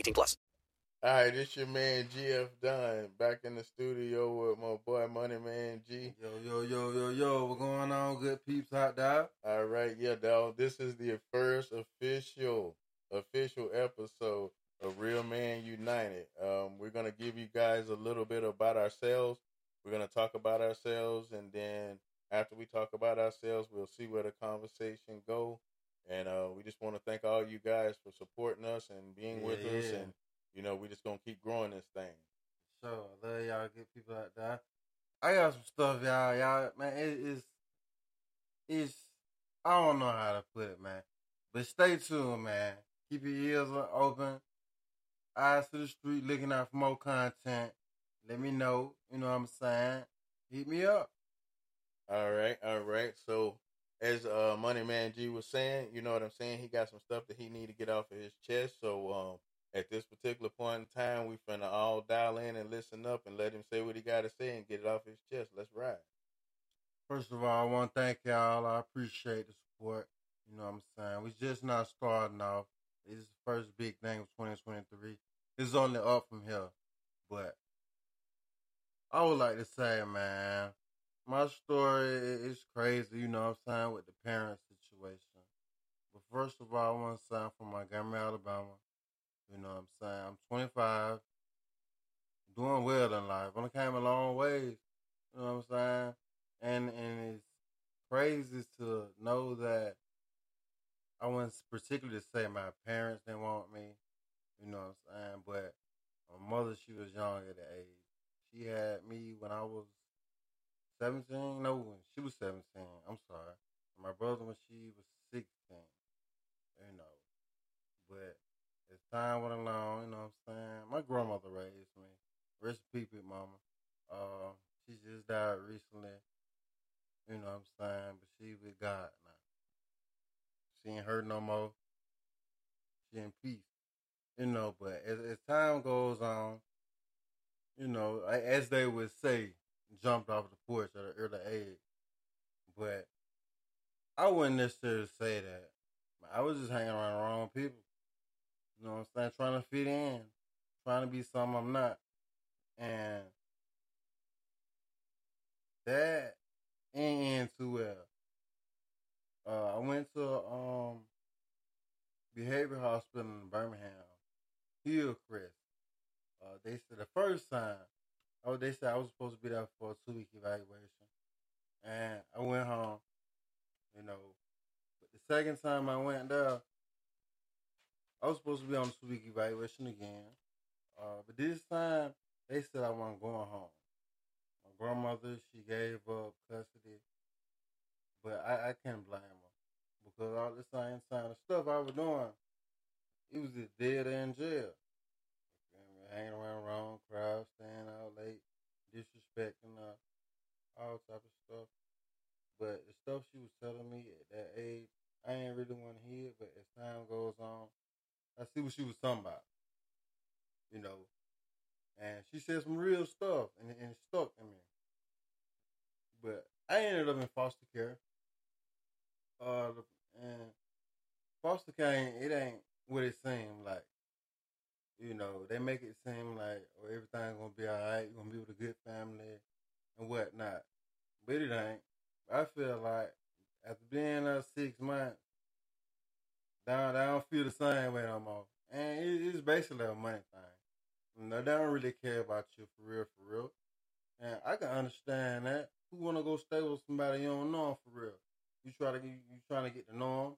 18 plus. All right, this your man GF Dunn back in the studio with my boy Money Man G. Yo, yo, yo, yo, yo, what's going on, good peeps Hot dog. All right, yeah, dog. This is the first official official episode of Real Man United. Um, we're gonna give you guys a little bit about ourselves. We're gonna talk about ourselves, and then after we talk about ourselves, we'll see where the conversation go. And uh, we just want to thank all you guys for supporting us and being with us, and you know, we just gonna keep growing this thing. So, I love y'all good people out there. I got some stuff, y'all. Y'all, man, it is, it's, I don't know how to put it, man. But stay tuned, man. Keep your ears open, eyes to the street, looking out for more content. Let me know, you know what I'm saying? Hit me up. All right, all right. So as uh Money Man G was saying, you know what I'm saying? He got some stuff that he need to get off of his chest. So um at this particular point in time, we finna all dial in and listen up and let him say what he gotta say and get it off his chest. Let's ride. First of all, I want to thank y'all. I appreciate the support. You know what I'm saying? We just not starting off. This is the first big thing of 2023. It's only up from here. But I would like to say, man, my story is crazy, you know what I'm saying, with the parent situation. But first of all, I want to I'm from Montgomery, Alabama. You know what I'm saying? I'm 25, doing well in life. I came a long ways. You know what I'm saying? And and it's crazy to know that I wasn't particularly say my parents didn't want me. You know what I'm saying? But my mother, she was young at the age. She had me when I was 17. No, when she was 17. I'm sorry. My brother when she was 16. You know. But as time went along, you know what I'm saying? My grandmother raised me. Rest in peace, mama. Uh, she just died recently. You know what I'm saying? But she with God now. She ain't hurt no more. She in peace. You know, but as, as time goes on, you know, as they would say, jumped off the porch at an early age. But I wouldn't necessarily say that. I was just hanging around the wrong people. You know what I'm saying? Trying to fit in, trying to be something I'm not. And that ain't end too well. Uh, I went to um behavior hospital in Birmingham, Hillcrest. Uh, they said the first time, oh, they said I was supposed to be there for a two week evaluation, and I went home. You know, but the second time I went there, I was supposed to be on a two week evaluation again. Uh, but this time they said I wasn't going home. My grandmother, she gave up custody, but I, I can't blame her because all the same time the stuff I was doing, it was just dead in jail. Hanging around wrong crowds, staying out late, disrespecting her, all type of stuff. But the stuff she was telling me at that age, I ain't really want to hear. But as time goes on, I see what she was talking about. You know, and she said some real stuff, and, and it stuck in me. But I ended up in foster care. Uh, and foster care, it ain't what it seemed like. You know, they make it seem like oh, everything's gonna be all right. Gonna be with a good family and whatnot, but it ain't. I feel like after being there six months, down, I don't feel the same way no more. And it, it's basically a money thing. No, they don't really care about you for real, for real. And I can understand that. Who wanna go stay with somebody you don't know for real? You try to you, you trying to get to know 'em.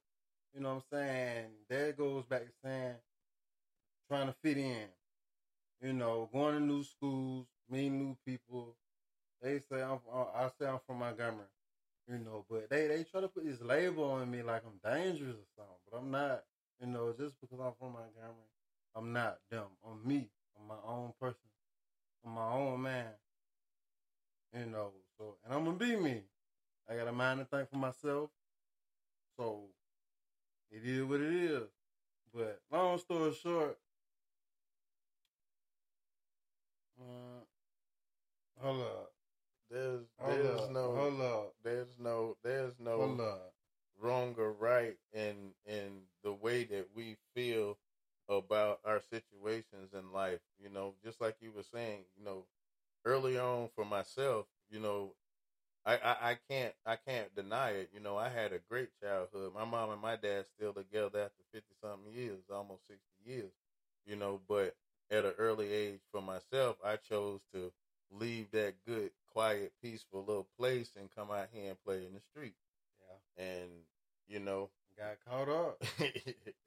You know what I'm saying? That goes back to saying trying to fit in. You know, going to new schools, meeting new people. They say I'm I say I'm from Montgomery. You know, but they they try to put this label on me like I'm dangerous or something, but I'm not. You know, just because I'm from Montgomery, I'm not them. I'm me. I'm my own person. I'm my own man. You know, so and I'm gonna be me. I got a mind to think for myself. So it is what it is. But long story short, hold up, There's there's no hold up, there's no there's no wrong or right in in the way that we feel about our situations in life. You know, just like you were saying, you know, early on for myself, you know, I, I, I can't I can't deny it. You know, I had a great childhood. My mom and my dad still together after fifty something years, almost sixty years. You know, but at an early age for myself, I chose to leave that good, quiet, peaceful little place and come out here and play in the street. Yeah, And you know, got caught up.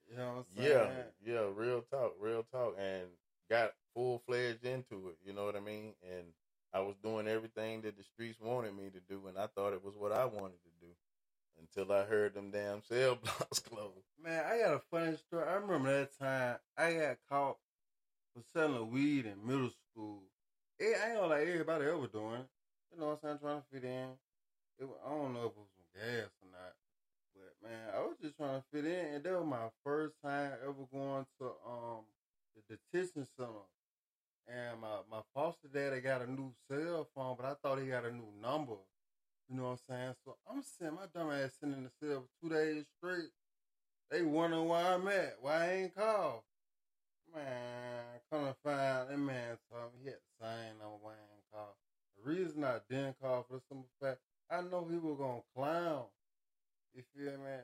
You know what I'm yeah, yeah, real talk, real talk, and got full fledged into it. You know what I mean? And I was doing everything that the streets wanted me to do, and I thought it was what I wanted to do until I heard them damn cell blocks close. Man, I got a funny story. I remember that time I got caught for selling weed in middle school. It ain't gonna like everybody ever doing. You know what I'm saying? Trying to fit in. It, I don't know if it was some gas or not. But man, I was just trying to fit in and that was my first time ever going to um the detention center. And my, my foster daddy got a new cell phone, but I thought he got a new number. You know what I'm saying? So I'm sitting my dumb ass sitting in the cell for two days straight. They wondering why I'm at, why I ain't called. Man, come to find that man me he had the same number ain't called. The reason I didn't call for the simple fact, I know he was gonna clown. You feel me?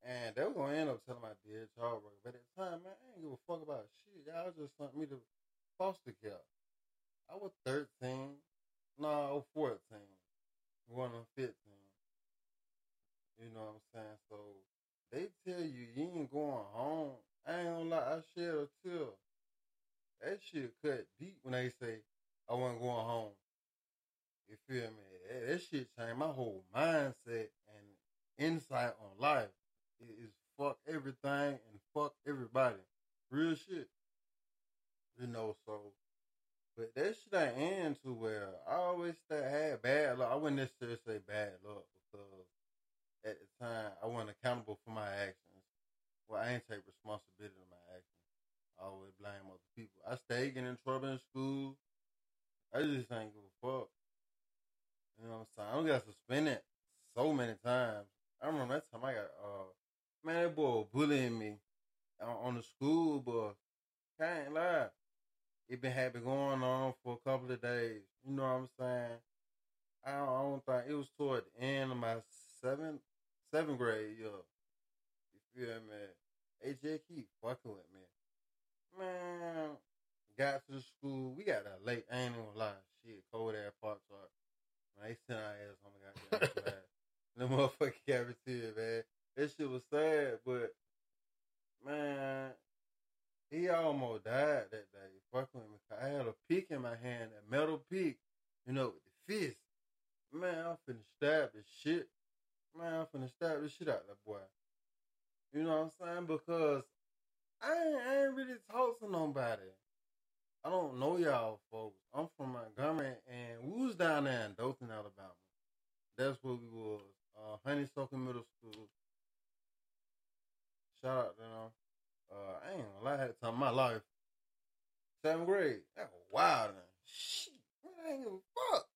And they were gonna end up telling my dad child work. But at the time, man, I ain't give a fuck about shit. Y'all just sent me to foster care. I was 13. No, I was 14. Going on 15. You know what I'm saying? So they tell you you ain't going home. I ain't gonna lie, I shed a tear. That shit cut deep when they say I wasn't going home. You feel me? That, that shit changed my whole mindset and insight on life. It is fuck everything and fuck everybody. Real shit. You know, so but that shit ain't end too well. I always had bad luck. I wouldn't necessarily say bad luck because at the time I wasn't accountable for my actions. Well, I ain't take responsibility of my actions. I always blame other people. I stayed getting in trouble in school. I just ain't give a fuck. You know what I'm saying? I don't got suspended so many times. I remember that time I got uh man, that boy bullying me on, the school bus. Can't lie. It been been going on for a couple of days. You know what I'm saying? I don't, I don't think it was toward the end of my seventh seventh grade year. You feel me? Just keep fucking with me. Man, got to the school. We got that late. I ain't gonna lie. Shit, cold ass park truck. Man, they sent our ass on the goddamn class. The motherfucking cafeteria, man. That shit was sad, but man, he almost died that day. Fucking with me. I had a pick in my hand, a metal pick, you know, with the fist. Man, I'm finna stab this shit. Man, I'm finna stab this shit out of that boy. You Because I ain't, I ain't really talk to nobody. I don't know y'all folks. I'm from Montgomery, and we was down there in Dothan, Alabama. That's where we was. Uh, Honeysuckle Middle School. Shout out to them. Uh, I ain't gonna lie, I had the time of my life. Seventh grade. That was wild. Man. Shit, man, I ain't give a fuck.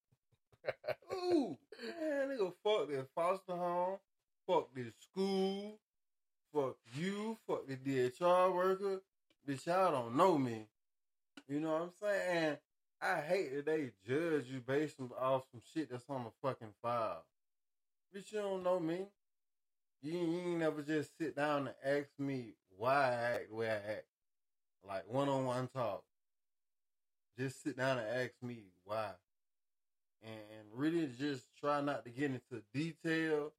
Ooh, man, nigga, fuck this foster home, fuck this school, fuck you, fuck the DHR worker. Bitch, y'all don't know me. You know what I'm saying? I hate that they judge you based on- off some shit that's on the fucking file. Bitch, you don't know me. You, you ain't never just sit down and ask me why I act the way I act. Like one on one talk. just sit down and ask me why, and really just try not to get into detail,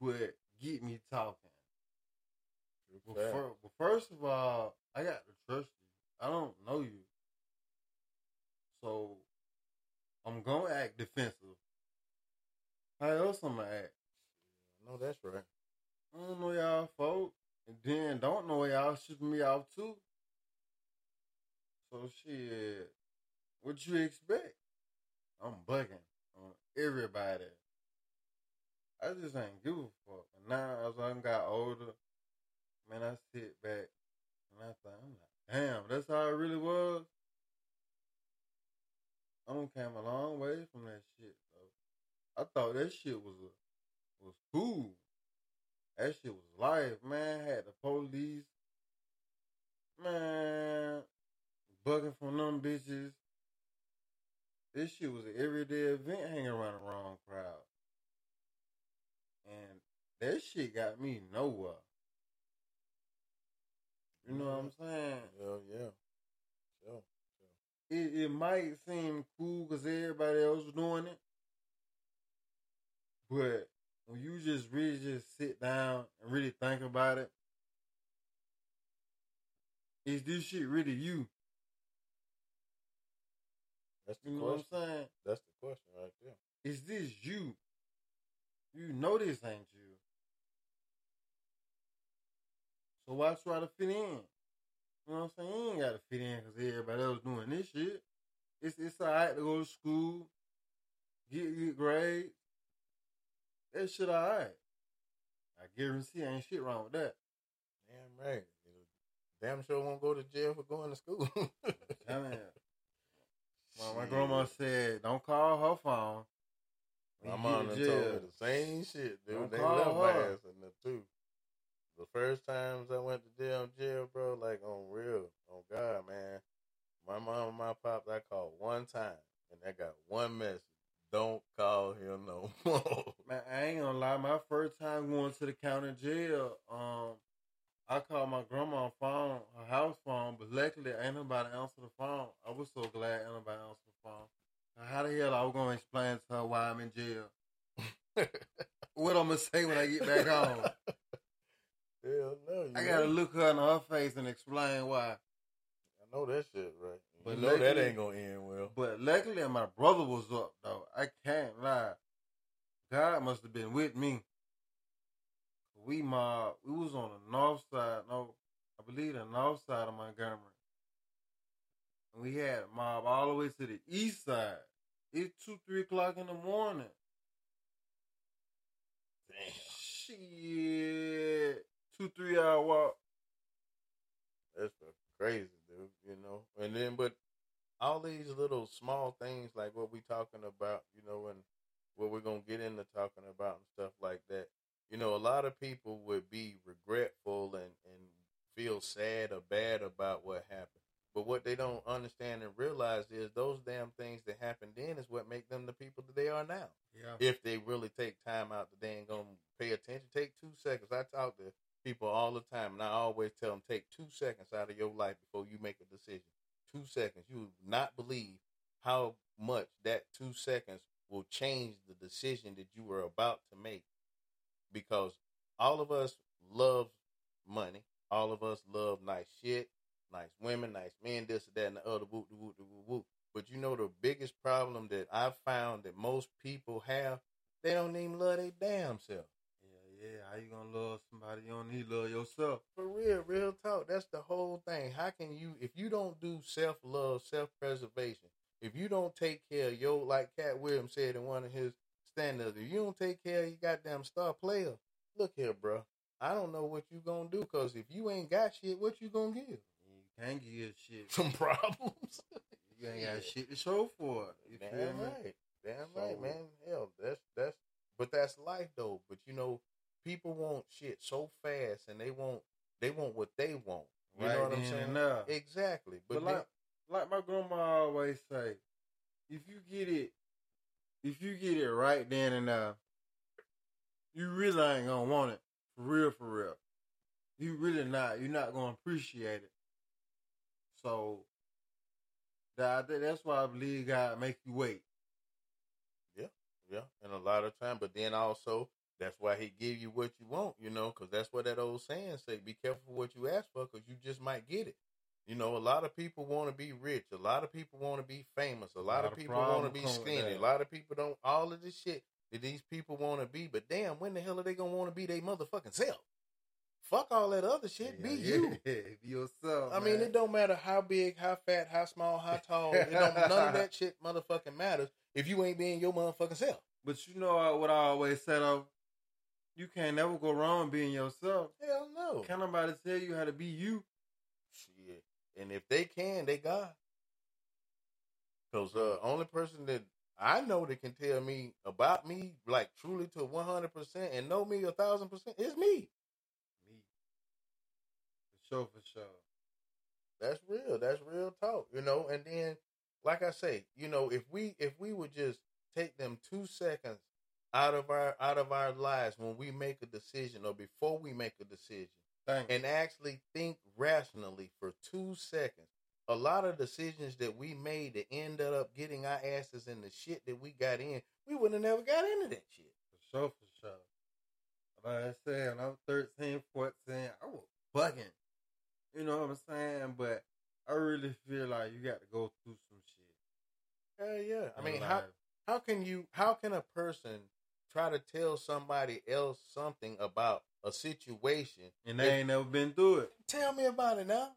but get me talking. Well, Fact. fir- well, first of all, I got to trust you. I don't know you, so I'm gonna act defensive. How else I'm gonna act? No, that's right. Don't know y'all folk, and then don't know y'all shipping me out too. So shit, what you expect? I'm bugging on everybody. I just ain't give a fuck. And now as I got older, man, I sit back and I think I'm like, damn, that's how it really was. I done came a long way from that shit though. I thought that shit was a, was cool. That shit was life, man. Had the police, man, bugging from them bitches. This shit was an everyday event hanging around the wrong crowd. And that shit got me nowhere. You know what I'm mm-hmm. saying? Yeah, yeah. Sure. It, it might seem cool because everybody else was doing it. But when you just really just sit down and really think about it, is this shit really you? That's the You know what question. I'm saying? That's the question right there. Is this you? You know this ain't you. So why try to fit in? You know what I'm saying? You ain't gotta fit in because everybody else doing this shit. It's it's alright to go to school, get good grades. That shit alright. I guarantee ain't shit wrong with that. Damn right. Damn sure won't go to jail for going to school. You. My, grandma said, "Don't call her phone." My mom get done in told jail." me the same shit, dude. Don't they call left my ass in there too. The first times I went to damn jail, bro, like on real, on God, man. My mom and my pops, I called one time, and I got one message: Don't call him no more. Man, I ain't gonna lie. My first time going to the county jail, um, I called my grandma on phone, her house phone, but luckily ain't nobody answer the phone. I was so glad ain't nobody answer the phone. Now, How the hell I was gonna explain to her why I'm in jail? What I'm gonna say when I get back home? Hell no, you I gotta ain't. look her in her face and explain why. I know that shit, right? But you know that ain't gonna end well. But luckily, my brother was up though. I can't lie. God must have been with me. We mob. We was on the north side. No, I believe the north side of Montgomery. And we had a mob all the way to the east side. It's two, three o'clock in the morning. Damn, Shit, two, three hour walk. that's crazy. You know, and then but all these little small things like what we talking about, you know, and what we're gonna get into talking about and stuff like that. You know, a lot of people would be regretful and and feel sad or bad about what happened. But what they don't understand and realize is those damn things that happened then is what make them the people that they are now. Yeah. If they really take time out they ain't gonna pay attention, take two seconds. I talk to people all the time, and I always tell them take two seconds out of your life before you make a decision. Two seconds. You would not believe how much that two seconds will change the decision that you were about to make. Because all of us love money. All of us love nice shit, nice women, nice men, this and that and the other, whoop, whoop, whoop, whoop. But you know the biggest problem that I've found that most people have, they don't even love their damn self. Yeah, yeah. How you gonna love somebody you don't need love yourself? For real, real talk. That's the whole thing. How can you, if you don't do self love, self preservation, if you don't take care of your, like Katt Williams said in one of his stand ups, if you don't take care of your goddamn star player, look here, bro. I don't know what you gonna do because if you ain't got shit, what you gonna give? You can't give shit. Some problems. You ain't got shit to show for it. You feel Damn me? right. Damn right, man. Hell, that's that's but that's life though. But you know, people want shit so fast and they want they want what they want. You Right know what I'm saying? Exactly. But, But like, like my grandma always say, if you get it, if you get it right then and there, you really ain't gonna want it for real, for real. You really not. You're not gonna appreciate it. So I think that's why I believe God make you wait. Yeah, yeah, and a lot of time, but then also that's why he give you what you want, you know, because that's what that old saying say: be careful what you ask for, because you just might get it. You know, a lot of people want to be rich. A lot of people want to be famous. A lot, of people want to be skinny. A lot of people don't. All of this shit that these people want to be, but damn, when the hell are they gonna want to be their motherfucking self? Fuck all that other shit. Yeah, be yeah, you. be yourself. I mean, it don't matter how big, how fat, how small, how tall. It don't, none of that shit motherfucking matters if you ain't being your motherfucking self. But you know what I always said of you can't never go wrong being yourself. Hell no. Can't nobody tell you how to be you. Shit. And if they can, they God. Because uh, only person that I know that can tell me about me, like truly to 100% and know me a thousand percent, is me. Me. For sure, for sure. That's real. That's real talk, you know. And then, like I say, you know, if we if we would just take them two seconds out of our out of our lives when we make a decision or before we make a decision, and actually think rationally for two seconds. A lot of decisions that we made that ended up getting our asses in the shit that we got in, we would have never got into that shit. For sure, for sure. Like I said, when I was 13, 14, I was bugging. You know what I'm saying? But I really feel like you got to go through some shit. Hell yeah. I mean, how how can you how can a person try to tell somebody else something about a situation and they ain't never been through it. Tell me about it now.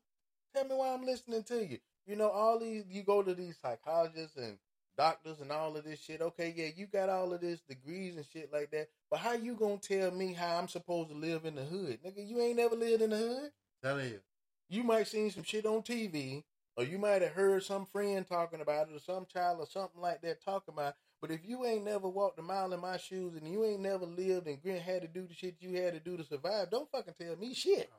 Tell me why I'm listening to you. You know, all these you go to these psychologists and doctors and all of this shit. Okay, yeah, you got all of this degrees and shit like that. But how you gonna tell me how I'm supposed to live in the hood? Nigga, you ain't never lived in the hood. telling you. You might seen some shit on TV, or you might have heard some friend talking about it, or some child or something like that talking about. it. But if you ain't never walked a mile in my shoes and you ain't never lived and grin- had to do the shit you had to do to survive, don't fucking tell me shit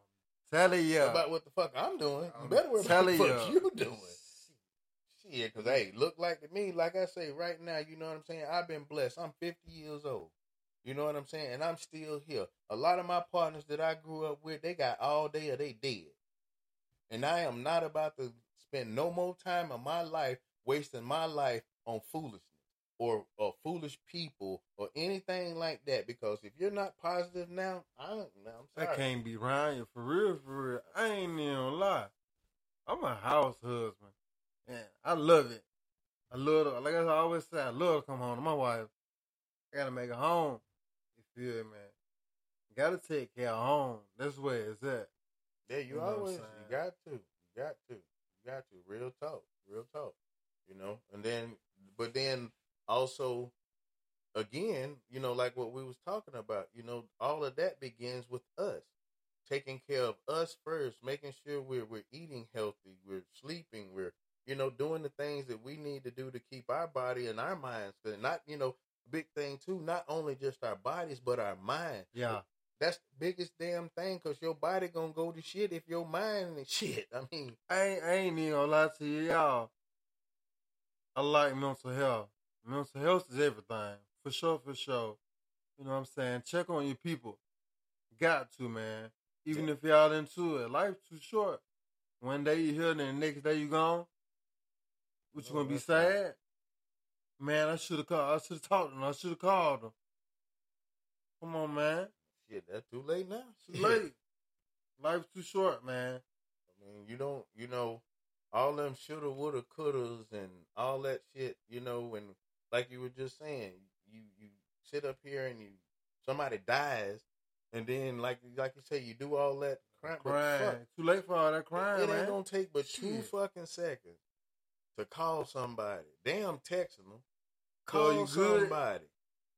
Telling you. about what the fuck I'm doing. You I'm better worry about the telling fuck you doing. Shit, because, hey, look like to me, like I say, right now, you know what I'm saying? I've been blessed. I'm 50 years old. You know what I'm saying? And I'm still here. A lot of my partners that I grew up with, they got all day or they dead. And I am not about to spend no more time of my life wasting my life on foolishness or, or foolish people or anything like that. Because if you're not positive now, I don't know. I'm I sorry. can't be around you for real, for real. I ain't even gonna lie. I'm a house husband, and I love it. I love it. Like I always say, I love to come home to my wife. I gotta make a home. You feel me? Gotta take care of home. That's where it's at. Yeah, you, You know always you got to, you got to, you got to. Real talk, real talk. You know, and then, but then also, again, you know, like what we was talking about. You know, all of that begins with us taking care of us first, making sure we're we're eating healthy, we're sleeping, we're you know doing the things that we need to do to keep our body and our minds. Cause not you know big thing too, not only just our bodies but our mind. Yeah. That's the biggest damn thing because your body gonna go to shit if your mind is shit. I mean, I ain't, I ain't even gonna lie to you, y'all. I like mental health. Mental health is everything. For sure, for sure. You know what I'm saying? Check on your people. Got to, man. Even if y'all into it. Life's too short. One day you're here, then the next day you gone. What you No, gonna oh, be that's right. sad? Man, I should have called. I should have talked to them. I should have called them. Come on, man. shit, that's too late now. It's Shit. late. Life's too short, man. I mean, you don't, you know, all them shoulda, woulda, couldas, and all that shit. You know, and like you were just saying, you you sit up here and you somebody dies, and then like like you say, you do all that Crying. fuck, Too late for all that crying, it man. ain't gonna take but two Shit. fucking seconds to call somebody. Damn, texting them. Call you good? somebody.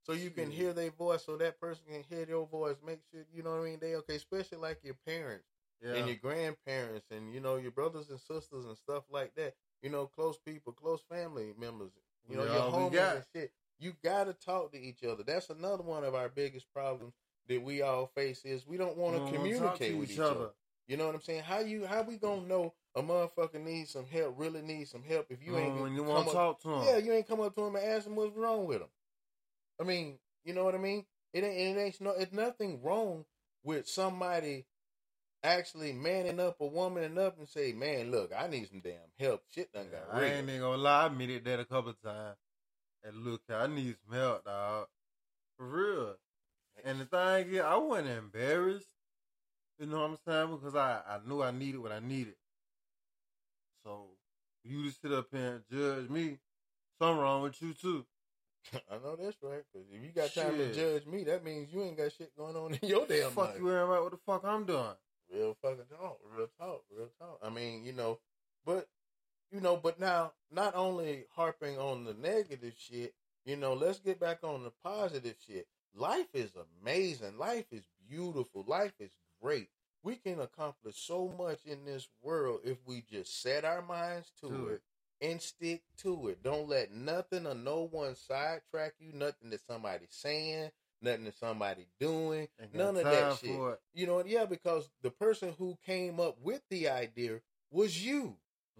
So you can Shit. hear their voice, so that person can hear your voice. Make sure you know what I mean. They okay, especially like your parents yeah. and your grandparents, and you know your brothers and sisters and stuff like that. You know, close people, close family members. You know your homies and shit. You gotta talk to each other. That's another one of our biggest problems that we all face is we don't want to don't wanna talk communicate with each other. You know what I'm saying? How you how we gonna know a motherfucker needs some help, really needs some help if you ain't when you want to talk to him? yeah, you ain't come up to him and ask him what's wrong with him. I mean, you know what I mean? It ain't, it ain't no, it's nothing wrong with somebody actually manning up or womaning up and say, man, look, I need some damn help. Shit done got I real. ain't even gonna lie, I admitted that a couple of times. And look, I need some help, dog. For real. And the thing is, I wasn't embarrassed. You know what I'm saying? Because I, I knew I needed what I needed. So you to sit up here and judge me, something wrong with you too. I know that's right. Because if you got time to judge me, that means you ain't got shit going on in your damn fuck life. you worrying about what the fuck I'm doing. Real fucking talk, real talk, real talk. I mean, you know, but you know, but now not only harping on the negative shit, you know, let's get back on the positive shit. Life is amazing. Life is beautiful. Life is great. We can accomplish so much in this world if we just set our minds to, To it, it. and stick to it. Don't let nothing or no one sidetrack you, nothing that somebody's saying, nothing that somebody doing, none of that shit. it. You know, yeah, because the person who came up with the idea was you.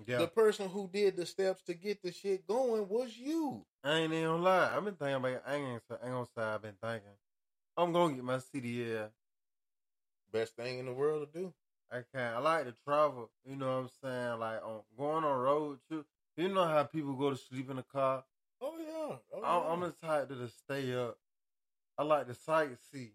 Yeah. The person who did the steps to get the shit going was you. I ain't even gonna lie. I've been thinking about I ain't, I ain't gonna say I've been thinking. I'm gonna get my CDL. Best thing in the world to do. I can I like to travel. You know what I'm saying? Like on going on road trip. You know how people go to sleep in the car. Oh yeah. Oh, I'm, yeah. I'm the type to just stay up. I like to sightsee.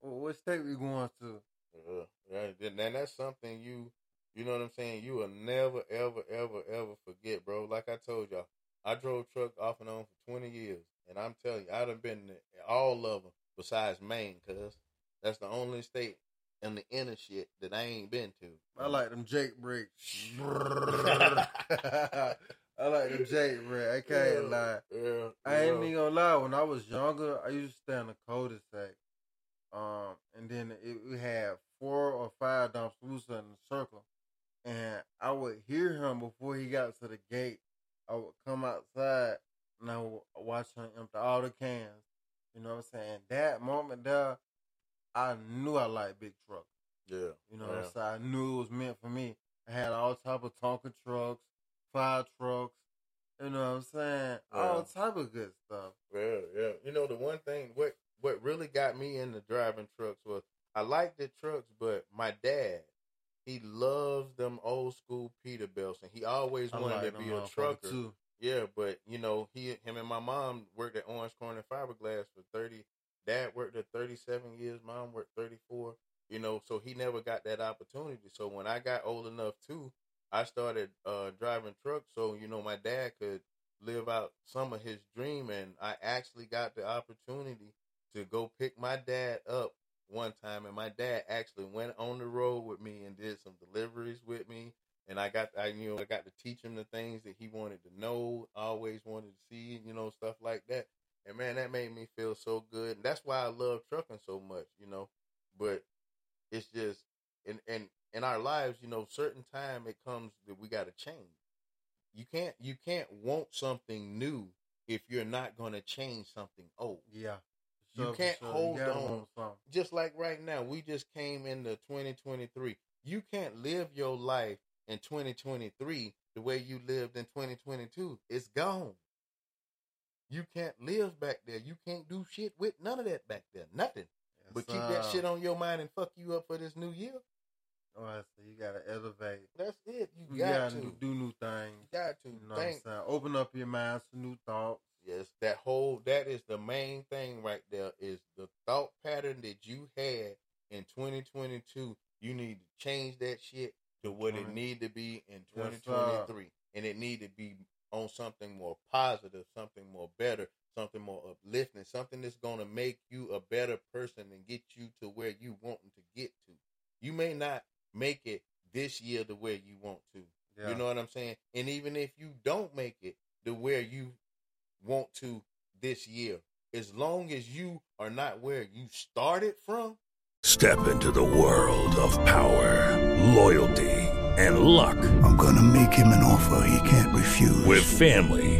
What state we going to? Uh, right. Then then that's something you, you know what I'm saying. You will never, ever, ever, ever forget, bro. Like I told y'all, I drove truck off and on for 20 years, and I'm telling you, I done been to all of them besides Maine, cause that's the only state in the inner shit that I ain't been to. I like them Jake brakes. I like them Jake brakes. I can't lie. Yeah, I ain't even gonna lie. When I was younger, I used to stay in the cul-de-sac, um, and then it, we had four or five dumpsters in the circle, and I would hear him before he got to the gate. I would come outside and I would watch him empty all the cans. You know what I'm saying? That moment there, I knew I liked big trucks. Yeah, You know yeah. what I'm saying? I knew it was meant for me. I had all type of Tonka trucks, fire trucks. You know what I'm saying? All type of good stuff. Yeah, yeah. You know, the one thing what what really got me into driving trucks was I liked the trucks, but my dad, he loves them old school Peterbilts, and he always wanted like to be a trucker. too. Yeah, but you know, he him and my mom worked at Owens Corning Fiberglass for thirty. Dad worked at thirty seven years. Mom worked thirty four. You know, so he never got that opportunity. So when I got old enough too, I started uh, driving trucks. So you know, my dad could live out some of his dream, and I actually got the opportunity to go pick my dad up one time, and my dad actually went on the road with me and did some deliveries with me and I got I you know I got to teach him the things that he wanted to know, always wanted to see, you know, stuff like that. And man, that made me feel so good. And that's why I love trucking so much, you know. But it's just and in in our lives, you know, certain time it comes that we got to change. You can't you can't want something new if you're not going to change something old. Yeah. You Sure, can't sure. hold gotta on. something. Just like right now, we just came into 2023. You can't live your life in 2023 the way you lived in 2022. It's gone. You can't live back there. You can't do shit with none of that back there. Nothing. Yes, but keep that shit on your mind and fuck you up for this new year. Oh, I see. You gotta elevate. That's it. You You got gotta to. do, new things. You got to. You know Thank- what I'm saying? Open up your mind to new thoughts. Yes, that whole that is the main thing right there is the thought pattern that you had in 2022. You need to change that shit to what it Right. need to be in Yes, 2023, and it need to be on something more positive, something more better, something more uplifting, something that's gonna make you a better person and get you to where you wanting to get to. You may not make it this year the way you want to. Yeah. You know what I'm saying? And even if you don't make it to where you want to this year, as long as you are not where you started from, Step into the world of power, loyalty, and luck. I'm gonna make him an offer he can't refuse. With family,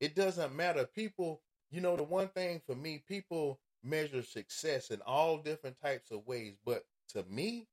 It doesn't matter. People, you know, the one thing for me, people measure success in all different types of ways. But to me,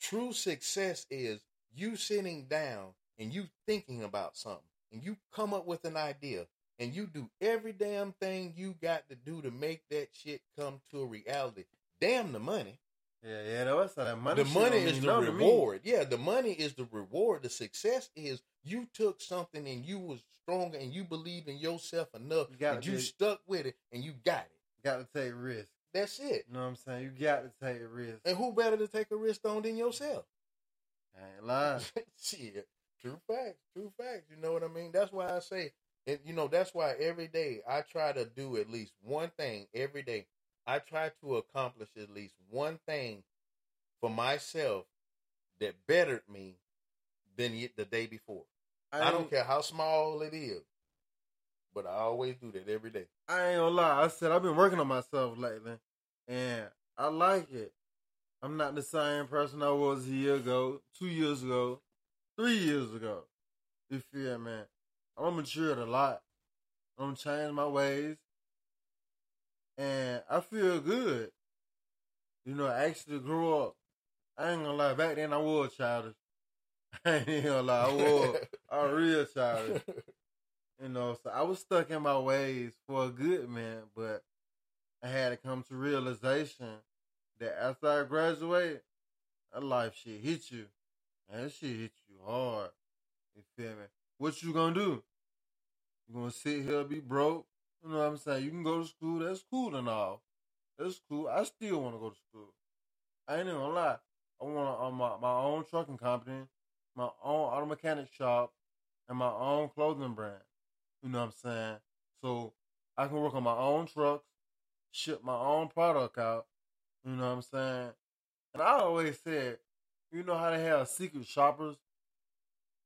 true success is you sitting down and you thinking about something and you come up with an idea and you do every damn thing you got to do to make that shit come to a reality. Damn the money. Yeah, yeah, that's how uh, that money. the money is the nothing to me. reward. Yeah, the money is the reward. The success is you took something and you was stronger and you believe in yourself enough You you take- stuck with it and you got it. Got to take risk. That's it. You know what I'm saying? You got to take a risk. And who better to take a risk on than yourself? I ain't lying. Shit. True facts. True facts. You know what I mean? That's why I say, and you know, that's why every day I try to do at least one thing every day. I try to accomplish at least one thing for myself that bettered me than the day before. I, don't ain't- care how small it is, but I always do that every day. I ain't gonna lie. I said I've been working on myself lately, and I like it. I'm not the same person I was a year ago, two years ago, three years ago. You feel me? I'm matured a lot. I'm changed my ways, and I feel good. You know, I actually grew up. I ain't gonna lie. Back then, I was childish. I ain't gonna lie. I was a real childish. You know, so I was stuck in my ways for a good minute, but I had to come to realization that after I graduated, that life shit hit you. And that shit hit you hard. You feel me? What you gonna do? You gonna sit here be broke? You know what I'm saying? You can go to school, that's cool and all. That's cool. I still wanna go to school. I ain't even gonna lie. I want uh, my, my own trucking company, my own auto mechanic shop, and my own clothing brand. You know what I'm saying? So I can work on my own trucks, ship my own product out. You know what I'm saying? And I always said, you know how they have secret shoppers?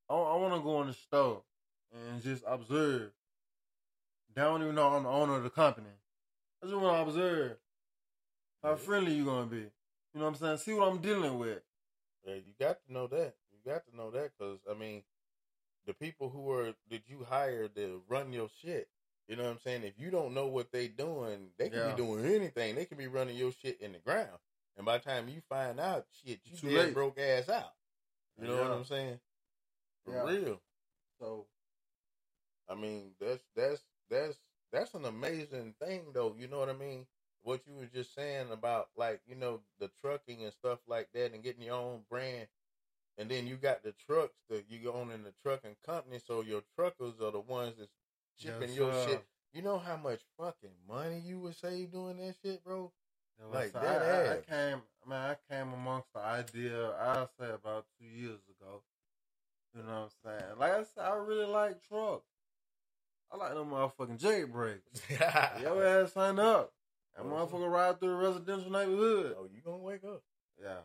I, I want to go in the store and just observe. They don't even know I'm the owner of the company. I just want to observe how friendly you going to be. You know what I'm saying? See what I'm dealing with. Yeah, you got to know that. You got to know that because I mean, the people who are that you hire to run your shit. You know what I'm saying? If you don't know what they doing, they can Yeah. be doing anything. They can be running your shit in the ground, and by the time you find out, shit, you Too dead late. broke ass out. You know what I'm saying? For Yeah. real. So I mean, that's that's that's that's an amazing thing, though. You know what I mean? What you were just saying about like you know the trucking and stuff like that, and getting your own brand, and then you got the trucks that you own in the trucking company, so your truckers are the ones that's shipping Yes, your sir. shit. You know how much fucking money you would save doing that shit, bro? Yeah, Like so that I, I, I came, man, I came amongst the idea. I'll say about two years ago. You know what I'm saying? Like I said, I really like trucks. I like them motherfucking J brakes. Your ass sign up. That motherfucker ride through a residential neighborhood. Oh, you gonna wake up, Yeah.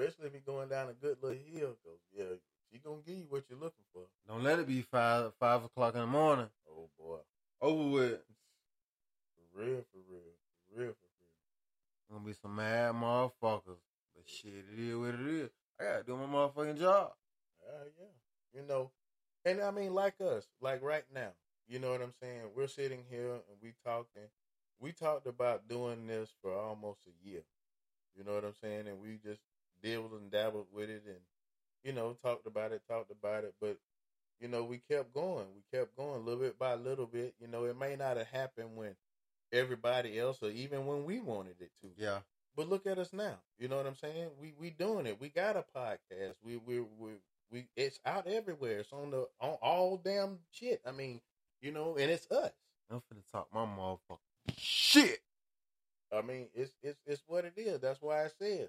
Especially if you're going down a good little hill. Cause yeah, she gonna give you what you're looking for. Don't let it be five five o'clock in the morning. Oh boy, Over with. for real, for real, for real, for real. Gonna be some mad motherfuckers. But shit, it is what it is. I gotta do my motherfucking job. Uh, yeah. You know, and I mean, like us, like right now, you know what I'm saying? We're sitting here and we talking. We talked about doing this for almost a year. You know what I'm saying? And we just dabbled and dabbled with it and, you know, talked about it, talked about it. But, you know, we kept going. We kept going little bit by little bit. You know, it may not have happened when everybody else or even when we wanted it to. Yeah. But look at us now. You know what I'm saying? We we doing it. We got a podcast. We we we we it's out everywhere. It's on the on all damn shit. I mean, you know, and it's us. I'm finna talk my motherfucker shit. I mean, it's it's it's what it is. That's why I said,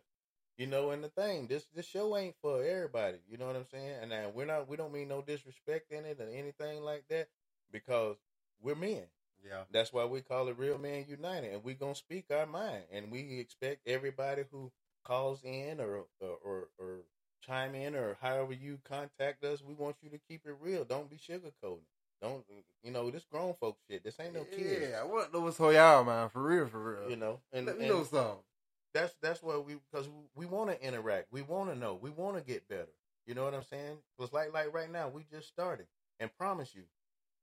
you know, and the thing, this this show ain't for everybody. You know what I'm saying? And we're not we don't mean no disrespect in it or anything like that because we're men. Yeah. That's why we call it Real Men United, and we gonna speak our mind, and we expect everybody who calls in or or or, or chime in or however you contact us, we want you to keep it real. Don't be sugarcoating. Don't you know this grown folk shit? This ain't no kids. Yeah, I want to know what's on y'all, man. For real, for real. You know, and, Let me and know something. That's that's what we because we want to interact. We want to know. We want to get better. You know what I'm saying? Because like like right now, we just started, and promise you,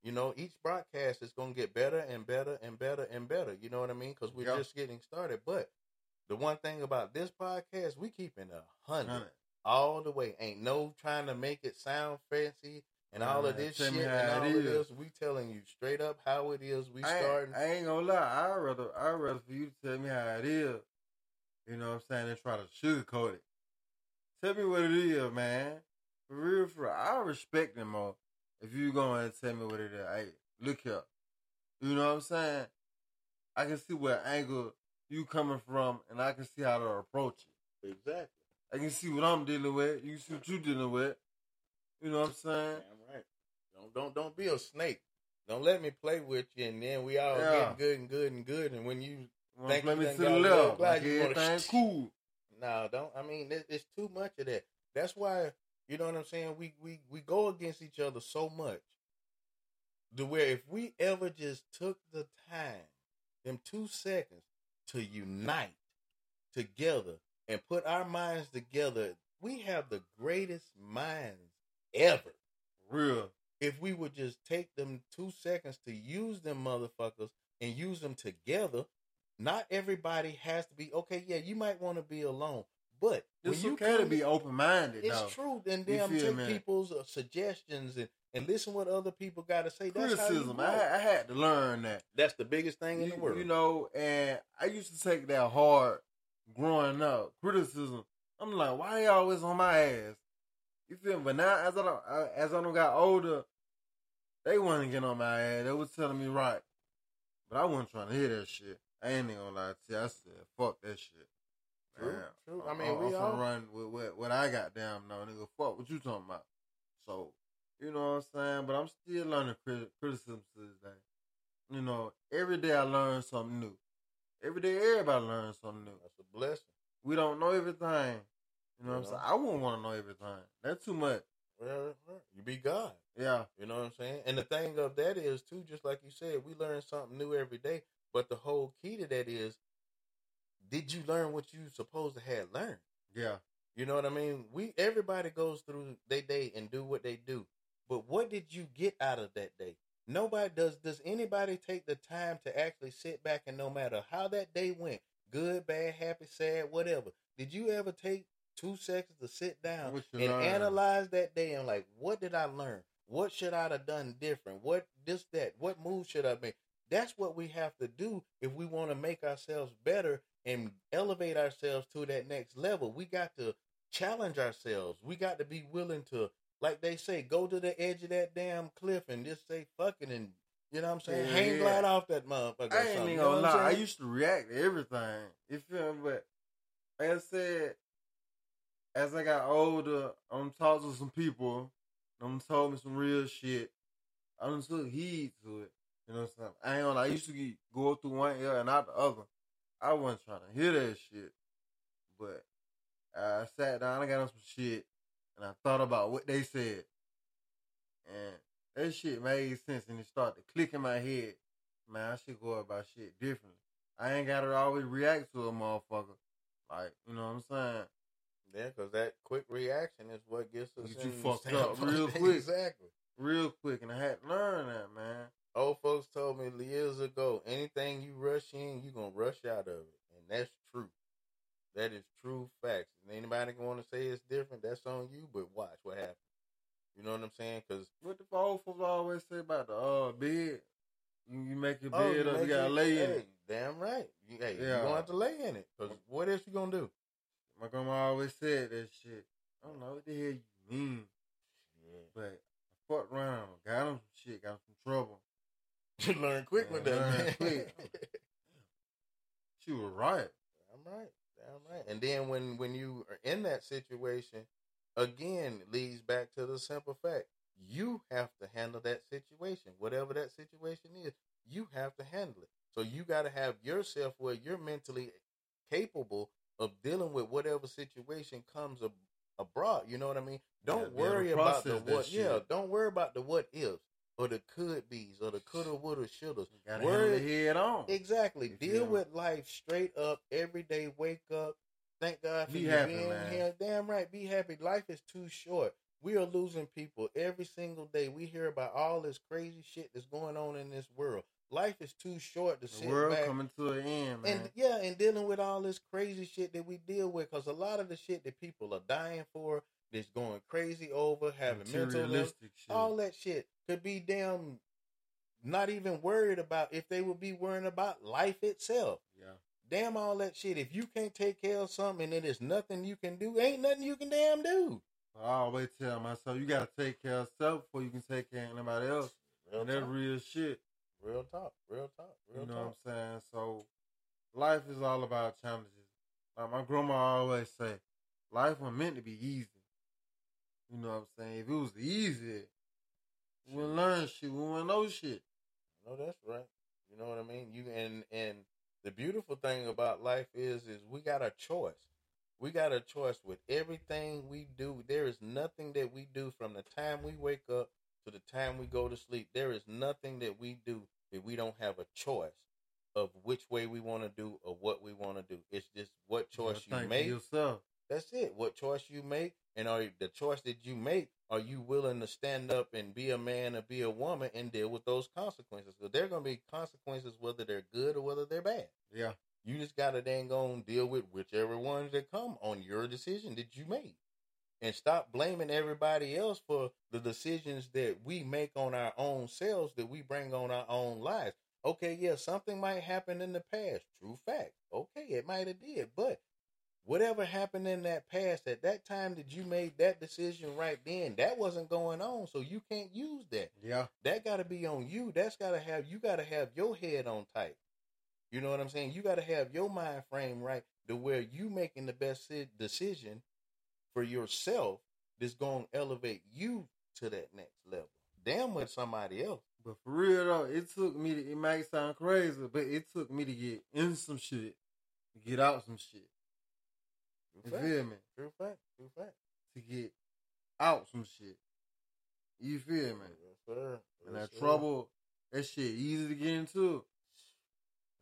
you know, each broadcast is gonna get better and better and better and better. You know what I mean? Because we're Yeah. just getting started. But the one thing about this podcast, we keeping a hundred all the way. Ain't no trying to make it sound fancy and all of this tell shit and all of this. We telling you straight up how it is. We I starting. I ain't gonna lie. I'd rather, I'd rather for you to tell me how it is. You know what I'm saying? And try to sugarcoat it. Tell me what it is, man. For real, for real. I respect them more if you go and tell me what it is. Hey, look here. You know what I'm saying? I can see what angle you coming from, and I can see how to approach it. exactly. I can see what I'm dealing with. You can see what you're dealing with. You know what I'm saying? Damn right. Don't don't don't be a snake. Don't let me play with you, and then we all Yeah. get good and good and good, and when you Wanna you me the got a little left. glad Like everything cool. no, don't. I mean, it, it's too much of that. That's why you know what I'm saying. We we we go against each other so much. To where if we ever just took the time, them two seconds, to unite together and put our minds together, we have the greatest minds ever. Real. if we would just take them two seconds to use them motherfuckers and use them together, not everybody has to be okay. Yeah, you might want to be alone, but when It's you okay to be open minded. It's though. true, and You then take people's uh, suggestions and, and listen what other people got to say. That's how Criticism. I, I had to learn that. That's the biggest thing in the world. you know, and I used to take that hard growing up. Criticism. I'm like, why you always on my ass? You feel me? But now, as I don't, as I don't got older, they wasn't getting on my ass. They was telling me right, but I wasn't trying to hear that shit. I ain't even gonna lie to you. I said, fuck that shit. True, Man, true. I I'm- mean, I'm, we finna all- run with what, what I got down now, nigga. Fuck what you talking about. So, you know what I'm saying? But I'm still learning crit- criticism to this day. You know, every day I learn something new. Every day, everybody learns something new. That's a blessing. We don't know everything. You know what I'm saying? I wouldn't want to know everything. That's too much. Well, you be God. Yeah. You know what I'm saying? And the thing of that is too, just like you said, we learn something new every day. But the whole key to that is, did you learn what you supposed to have learned? Yeah. You know what I mean? We everybody goes through their day and do what they do. But what did you get out of that day? Nobody does does anybody take the time to actually sit back and no matter how that day went, good, bad, happy, sad, whatever, did you ever take two seconds to sit down and learned? analyze that day and like what did I learn? What should I have done different? What this that? What move should I make? That's what we have to do if we want to make ourselves better and elevate ourselves to that next level. We got to challenge ourselves. We got to be willing to, like they say, go to the edge of that damn cliff and just say fucking and you know what I'm saying? Yeah, Hang yeah. glide off that motherfucker. I ain't even gonna lie. I used to react to everything. You feel me? But like I said, as I got older, I'm talking to some people. I'm told me some real shit. I done took heed to it. You know what I'm saying? I ain't. I used to get, go through one ear and out the other. I wasn't trying to hear that shit. But I sat down, I got on some shit, and I thought about what they said. And that shit made sense and it started to click in my head. Man, I should go about shit differently. I ain't gotta always react to a motherfucker. Like, you know what I'm saying? Yeah, because that quick reaction is what gets us Get you fucked up real quick. exactly. Real quick, and I had to learn that, man. Old folks told me years ago, anything you rush in, you gonna rush out of it, and that's true. That is true facts. And anybody to say it's different, that's on you. But watch what happens. You know what I'm saying? Because What the old folks always say about the uh bed? You, you make your oh, bed up, you gotta it- lay in hey, it. Damn right. You, hey, you Yeah. gonna have to lay in it. Because what else you gonna do? My grandma always said that shit. I don't know what the hell you mean, but I fucked around, got him some shit, got him some trouble. You learn quick with that, man. She was right. Damn right. Damn right. And then when when you are in that situation, again, leads back to the simple fact you have to handle that situation, whatever that situation is. You have to handle it. So you got to have yourself where you're mentally capable of dealing with whatever situation comes ab- abroad. You know what I mean? Don't Yeah, be able to worry about the what. Yeah, don't worry about the what ifs. Or the could be's or the coulda, woulda, shouldas. Gotta handle Word- it head on. Exactly. You Deal with life straight up every day. Wake up. Thank God for Be you happy, being man. here. Damn right. Be happy. Life is too short. We are losing people every single day. We hear about all this crazy shit that's going on in this world. Life is too short to The sit world back coming to an end, man. and yeah, and dealing with all this crazy shit that we deal with, because a lot of the shit that people are dying for, that's going crazy over, having mental illness, all that shit could be damn not even worried about if they would be worrying about life itself. yeah. Damn all that shit. If you can't take care of something and there's nothing you can do, ain't nothing you can damn do. I always tell myself you gotta take care of self before you can take care of anybody else. Real and that's talk. real shit. Real talk. Real talk. Real you know talk. what I'm saying? So life is all about challenges. Like my grandma always say, life was meant to be easy. You know what I'm saying? If it was easy, we wouldn't learn shit. We wouldn't know shit. No, that's right. You know what I mean? You and and the beautiful thing about life is is we got a choice. We got a choice with everything we do. There is nothing that we do from the time we wake up to the time we go to sleep. There is nothing that we do that we don't have a choice of which way we want to do or what we want to do. It's just what choice gotta you make. yourself. That's it. What choice you make, and are the choice that you make, are you willing to stand up and be a man or be a woman and deal with those consequences? Because there are going to be consequences whether they're good or whether they're bad. Yeah. You just got to dang on deal with whichever ones that come on your decision that you made. And stop blaming everybody else for the decisions that we make on our own selves that we bring on our own lives. Okay, yeah, something might happen in the past. True fact. Okay, it might have did, but whatever happened in that past at that time that you made that decision right then, that wasn't going on, so you can't use that. Yeah. That got to be on you. That's got to have you got to have your head on tight. You know what I'm saying? You got to have your mind frame right to where you making the best decision for yourself that's going to elevate you to that next level. Damn with somebody else. But for real though, it took me to, it might sound crazy, but it took me to get in some shit, to get out some shit. True You fact. feel me? True fact. True fact. To get out some shit. You feel me? Yes, sir. And Yes, that sir. trouble, that shit easy to get into.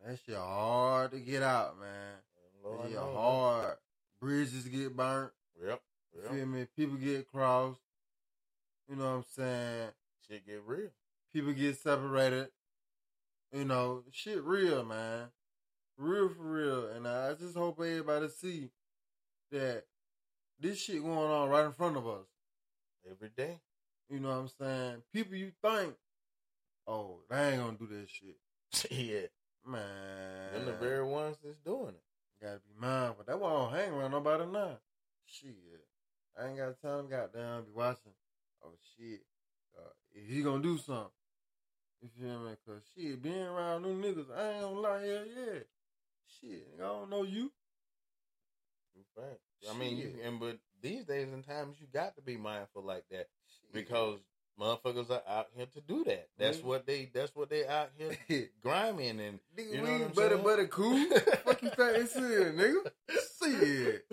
That shit hard to get out, man. Lord That shit knows. hard. Bridges get burnt. Yep. You yep. feel me? People get crossed. You know what I'm saying? Shit get real. People get separated. You know, shit real, man. Real for real. And I just hope everybody see that this shit going on right in front of us. Every day. You know what I'm saying? People you think, oh, they ain't gonna do that shit. yeah. Man. Them the very ones that's doing it. Gotta be mindful. That why I don't hang around nobody now. Shit. I ain't got time, goddamn, be watching. Oh, shit. Uh, if he gonna do something. You feel me? Cause shit, being around new niggas, I ain't gonna lie, yeah, yeah. Shit, I don't know you. Fact. I mean, you and but these days and times you got to be mindful like that Shit. because motherfuckers are out here to do that. That's what they. That's what they out here grinding and Nigga, you know we ain't buddy, saying? cool. Fuck you think nigga? Shit.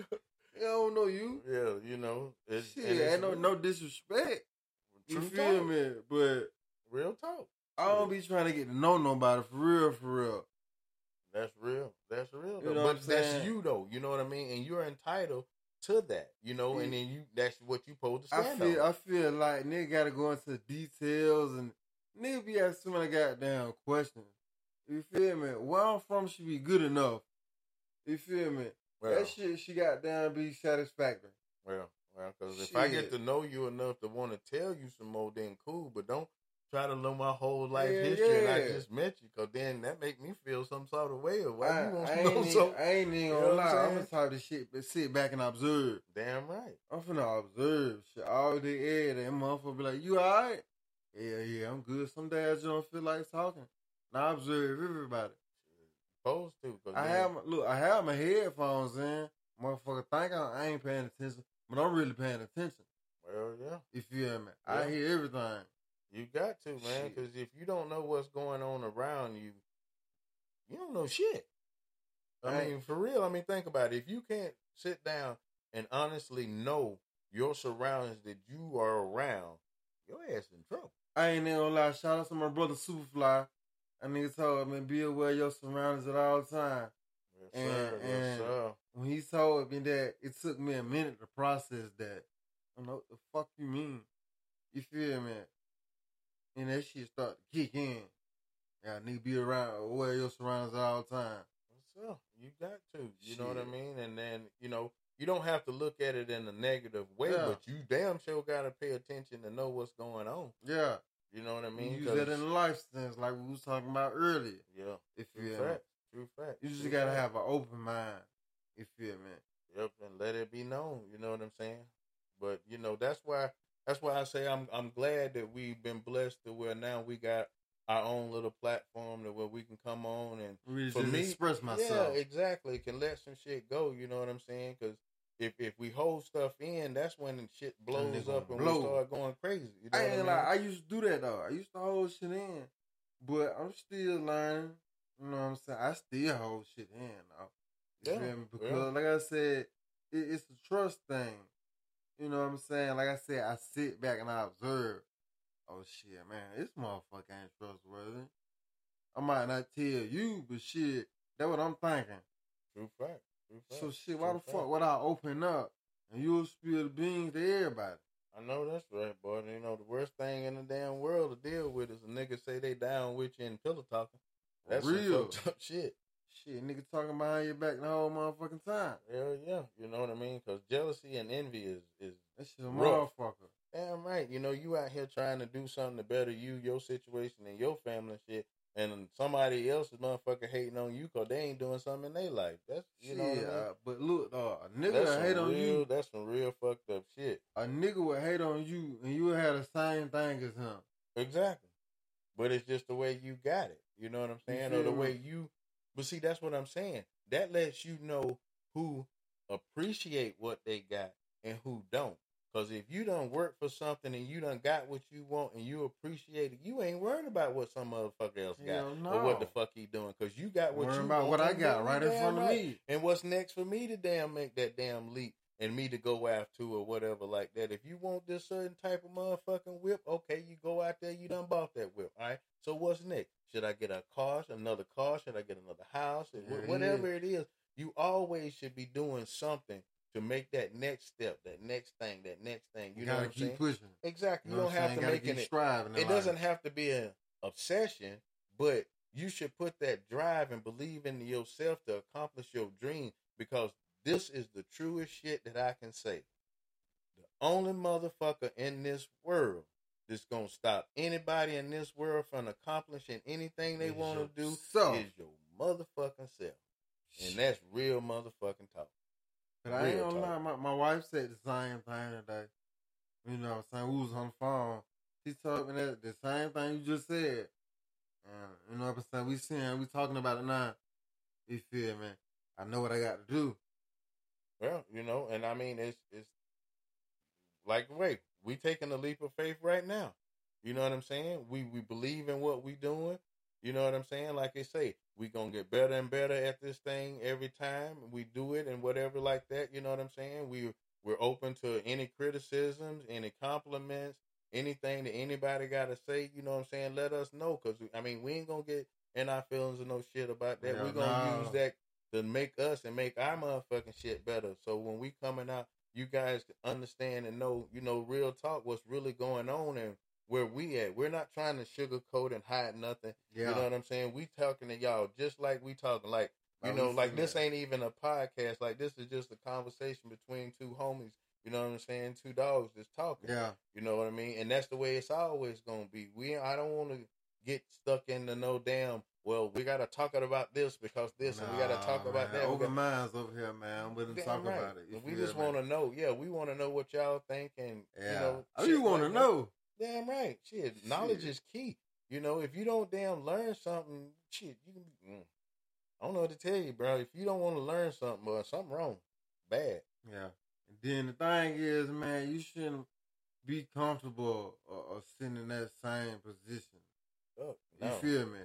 I don't know you. yeah, you know. It's, Shit, it's ain't no no disrespect. You feel talk. me? But Real talk. I don't be trying to get to know nobody for real, for real. That's real. That's real. You know but that's you though. You know what I mean? And you're entitled to that. You know, and then you that's what you supposed to I stand feel on. I feel like nigga gotta go into details and nigga be asking so many goddamn questions. You feel me? Where I'm from should be good enough. You feel me? well, that shit she got down be satisfactory. well, well, because if I get to know you enough to want to tell you some more, then cool. But don't try to know my whole life Yeah, history and I just met you, because then that make me feel some sort of way. Of why I, you want to know even, so? I ain't even You gonna I'm lie. I'm the type of shit but sit back and observe. Damn right. I'm finna observe shit all day, every day. Motherfucker be like, you alright? Yeah, yeah, I'm good. Some days just don't feel like talking. And I observe everybody. Supposed to. 'cause I have my, look, I have my headphones in. Motherfucker think I, I ain't paying attention, but I'm really paying attention. Well, yeah. If You feel me? I hear everything. You got to, man, because if you don't know what's going on around you, you don't know shit. I Right. mean, for real. I mean, think about it. If you can't sit down and honestly know your surroundings that you are around, your ass in trouble. I ain't even gonna lie. Shout out to my brother Superfly. That nigga told me be aware of your surroundings at all times. Yes, And, sir. Yes, and sir. when he told me that, it took me a minute to process that. I know what the fuck you mean. You feel me? And that shit start to kick in. Yeah, I need to be around aware your surroundings at all times. What's up? You got to. You know what I mean? And then, you know, you don't have to look at it in a negative way, Yeah. but you damn sure gotta pay attention to know what's going on. Yeah. You know what I mean? use that in the life sense, like we was talking about earlier. yeah. If True you fact. True fact. you just True gotta fact. have an open mind. If you feel me? Yep, and let it be known. You know what I'm saying? But you know that's why that's why I say I'm I'm glad that we've been blessed to where now we got our own little platform to where we can come on and for me express myself. Yeah, exactly. Can let some shit go. You know what I'm saying? Because if if we hold stuff in, that's when shit blows nigga up and blow. we start going crazy. You know I what I ain't mean? like I used to do that though. I used to hold shit in, but I'm still learning. You know what I'm saying? I still hold shit in though. Yeah. Because yeah. like I said, it, it's a trust thing. You know what I'm saying? Like I said, I sit back and I observe. Oh shit, man, this motherfucker ain't trustworthy. I might not tell you, but shit, that's what I'm thinking. True fact. True fact. So shit, why True the fuck would I open up and you'll spill the beans to everybody? I know that's right, boy. You know the worst thing in the damn world to deal with is a nigga say they down with you and pillow talking. That's Real. fucked shit. Shit, nigga talking behind your back the whole motherfucking time. Hell yeah, you know what I mean? Because jealousy and envy is is That shit a Rough. motherfucker. damn right. You know you out here trying to do something to better you, your situation, and your family and shit, and somebody else's motherfucker hating on you because they ain't doing something in their life. That's you know what I mean? uh, but look, dog, a nigga That's hate on real. you. That's some real fucked up shit. A nigga would hate on you, and you would have the same thing as him. Exactly. But it's just the way you got it. You know what I'm saying? Or the way you but see that's what I'm saying. That lets you know who appreciate what they got and who don't. Cause if you don't work for something and you done got what you want and you appreciate it, you ain't worried about what some motherfucker else got Hell or what the fuck he doing. Cause you got what Worrying you about what I got right in front of right. me. And what's next for me to damn make that damn leap and me to go after or whatever like that. If you want this certain type of motherfucking whip, okay, you go out there, you done bought that whip. All right. So what's next? Should I get a car, another car? Should I get another house? Wh- Yeah, Whatever mm-hmm. it is, you always should be doing something to make that next step, that next thing, that next thing. You, You, know gotta what I'm keep saying? pushing. Exactly. You You, know don't have to make it. striving. It doesn't have to be an obsession, but you should put that drive and believe in yourself to accomplish your dream because this is the truest shit that I can say. The only motherfucker in this world that's gonna stop anybody in this world from accomplishing anything they want to do yourself. is your motherfucking self. And that's real motherfucking talk. But I ain't gonna lie, my, my wife said the same thing today. You know what I'm saying? We was on the phone. She told me that the same thing you just said. And you know what I'm saying? We seeing, we talking about it now. You feel me? I know what I got to do. Well, you know, and I mean it's it's like wait, we taking a leap of faith right now. You know what I'm saying? We we believe in what we doing. You know what I'm saying? Like they say, we gonna get better and better at this thing every time we do it and whatever like that. You know what I'm saying? We we're open to any criticisms, any compliments, anything that anybody got to say. You know what I'm saying? Let us know because I mean we ain't gonna get in our feelings or no shit about that. Hell We're gonna no. use that to make us and make our motherfucking shit better. So when we coming out, you guys understand and know, you know, real talk, what's really going on and where we at. We're not trying to sugarcoat and hide nothing. Yeah. You know what I'm saying? We talking to y'all just like we talking. Like you know, like this that. ain't even a podcast. Like this is just a conversation between two homies. You know what I'm saying? Two dogs just talking. Yeah. You know what I mean? And that's the way it's always gonna be. We I don't want to get stuck into no damn. Well, we gotta talk about this because this, and we gotta talk Nah, about that. Open got- minds over here, man. We didn't talk right. about it. You we just want to know. Yeah, we want to know what y'all think, and Yeah. you know, oh, you want to like that. know? Damn right. Shit, knowledge is key. You know, if you don't damn learn something, shit, you can. Be, mm, I don't know what to tell you, bro. If you don't want to learn something, or something wrong, bad. Yeah. And then the thing is, man, you shouldn't be comfortable or, or sitting in that same position. Oh, You feel me?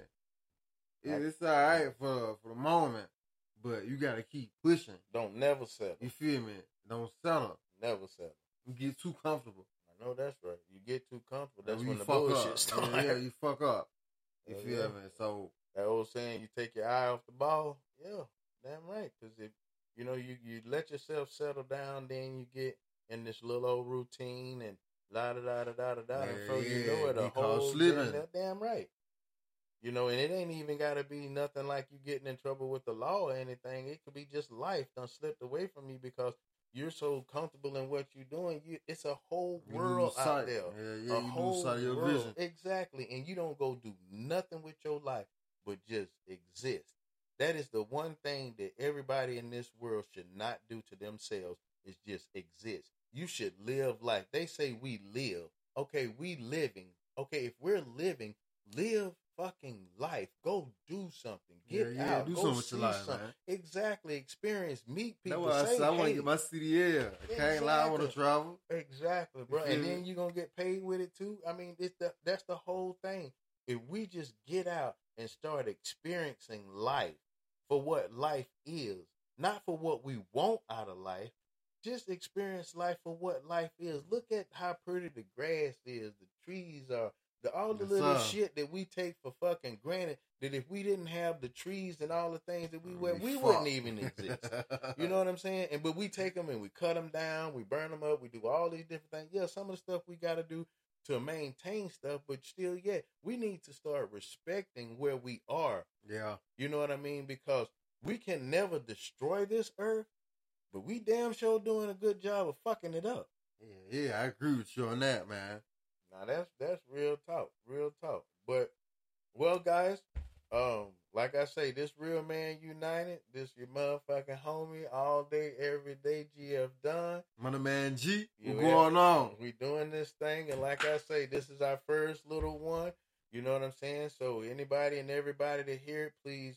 It, it's all right for for the moment, but you got to keep pushing. Don't never settle. You feel me? Don't settle. Never settle. You get too comfortable. I know that's right. You get too comfortable. That's you when the bullshit starts. Yeah, yeah, you fuck up. You Yeah, feel yeah. me? So that old saying, you take your eye off the ball. Yeah, damn right. Because if you know you you let yourself settle down, then you get in this little old routine and la da da da da da da. And Yeah, so you know it a whole slipping. damn right. You know, and it ain't even got to be nothing like you getting in trouble with the law or anything. It could be just life done slipped away from you because you're so comfortable in what you're doing. You, it's a whole world out there. Yeah, yeah, a whole sight of your world. vision. Exactly. And you don't go do nothing with your life but just exist. That is the one thing that everybody in this world should not do to themselves is just exist. You should live life. They say we live. Okay, we living. Okay, if we're living, live fucking life. Go do something. Get Yeah, yeah, out. do Go something with your life, something. man. Exactly. Experience. Meet people. that's why I say, said I want to get my CDL. I can't lie. I want to travel. Exactly, bro. And then you're gonna get paid with it too. I mean, it's the that's the whole thing. If we just get out and start experiencing life for what life is, not for what we want out of life, just experience life for what life is. Look at how pretty the grass is, the trees are, the all the Yes, little sir. shit that we take for fucking granted. That if we didn't have the trees and all the things that we oh, went, be we fucked. wouldn't even exist. You know what I'm saying? And but we take them and we cut them down, we burn them up, we do all these different things. Yeah, some of the stuff we got to do to maintain stuff, but still, yeah, we need to start respecting where we are. Yeah. You know what I mean? Because we can never destroy this earth, but we damn sure doing a good job of fucking it up. Yeah, yeah, I agree with you on that, man. Now that's that's real talk, real talk. But well, guys, um, like I say, this real man united. This your motherfucking homie all day, every day. GF done. Money Man G, You what's going on? We doing this thing, and like I say, this is our first little one. You know what I'm saying? So anybody and everybody to hear it, please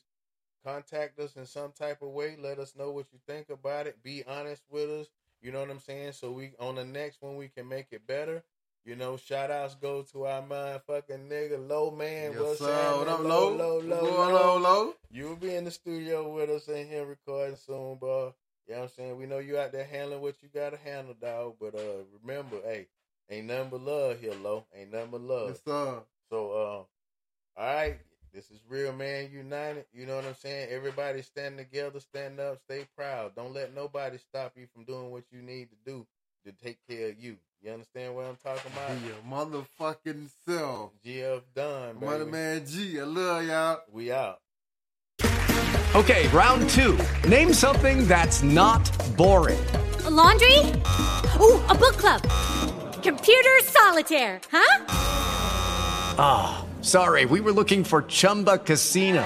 contact us in some type of way. Let us know what you think about it. Be honest with us. You know what I'm saying? So we on the next one we can make it better. You know, shout outs go to our motherfucking nigga Low Man. Yes, What's sir. What up, Low, Low? low, low, low. Low? You'll be in the studio with us in here recording soon, bro. You know what I'm saying? We know you out there handling what you gotta handle, dog. But uh remember, hey, ain't nothing but love here, low. Ain't nothing but love. Yes, sir. So uh all right, this is Real Man United. You know what I'm saying? Everybody stand together, stand up, stay proud. Don't let nobody stop you from doing what you need to do to take care of you. You understand what I'm talking about? Be your motherfucking self. GF done, baby. Money Man G, I love y'all. We out. Okay, round two. Name something that's not boring. A laundry? Ooh, a book club. Computer solitaire, huh? Ah, sorry, we were looking for Chumba Casino.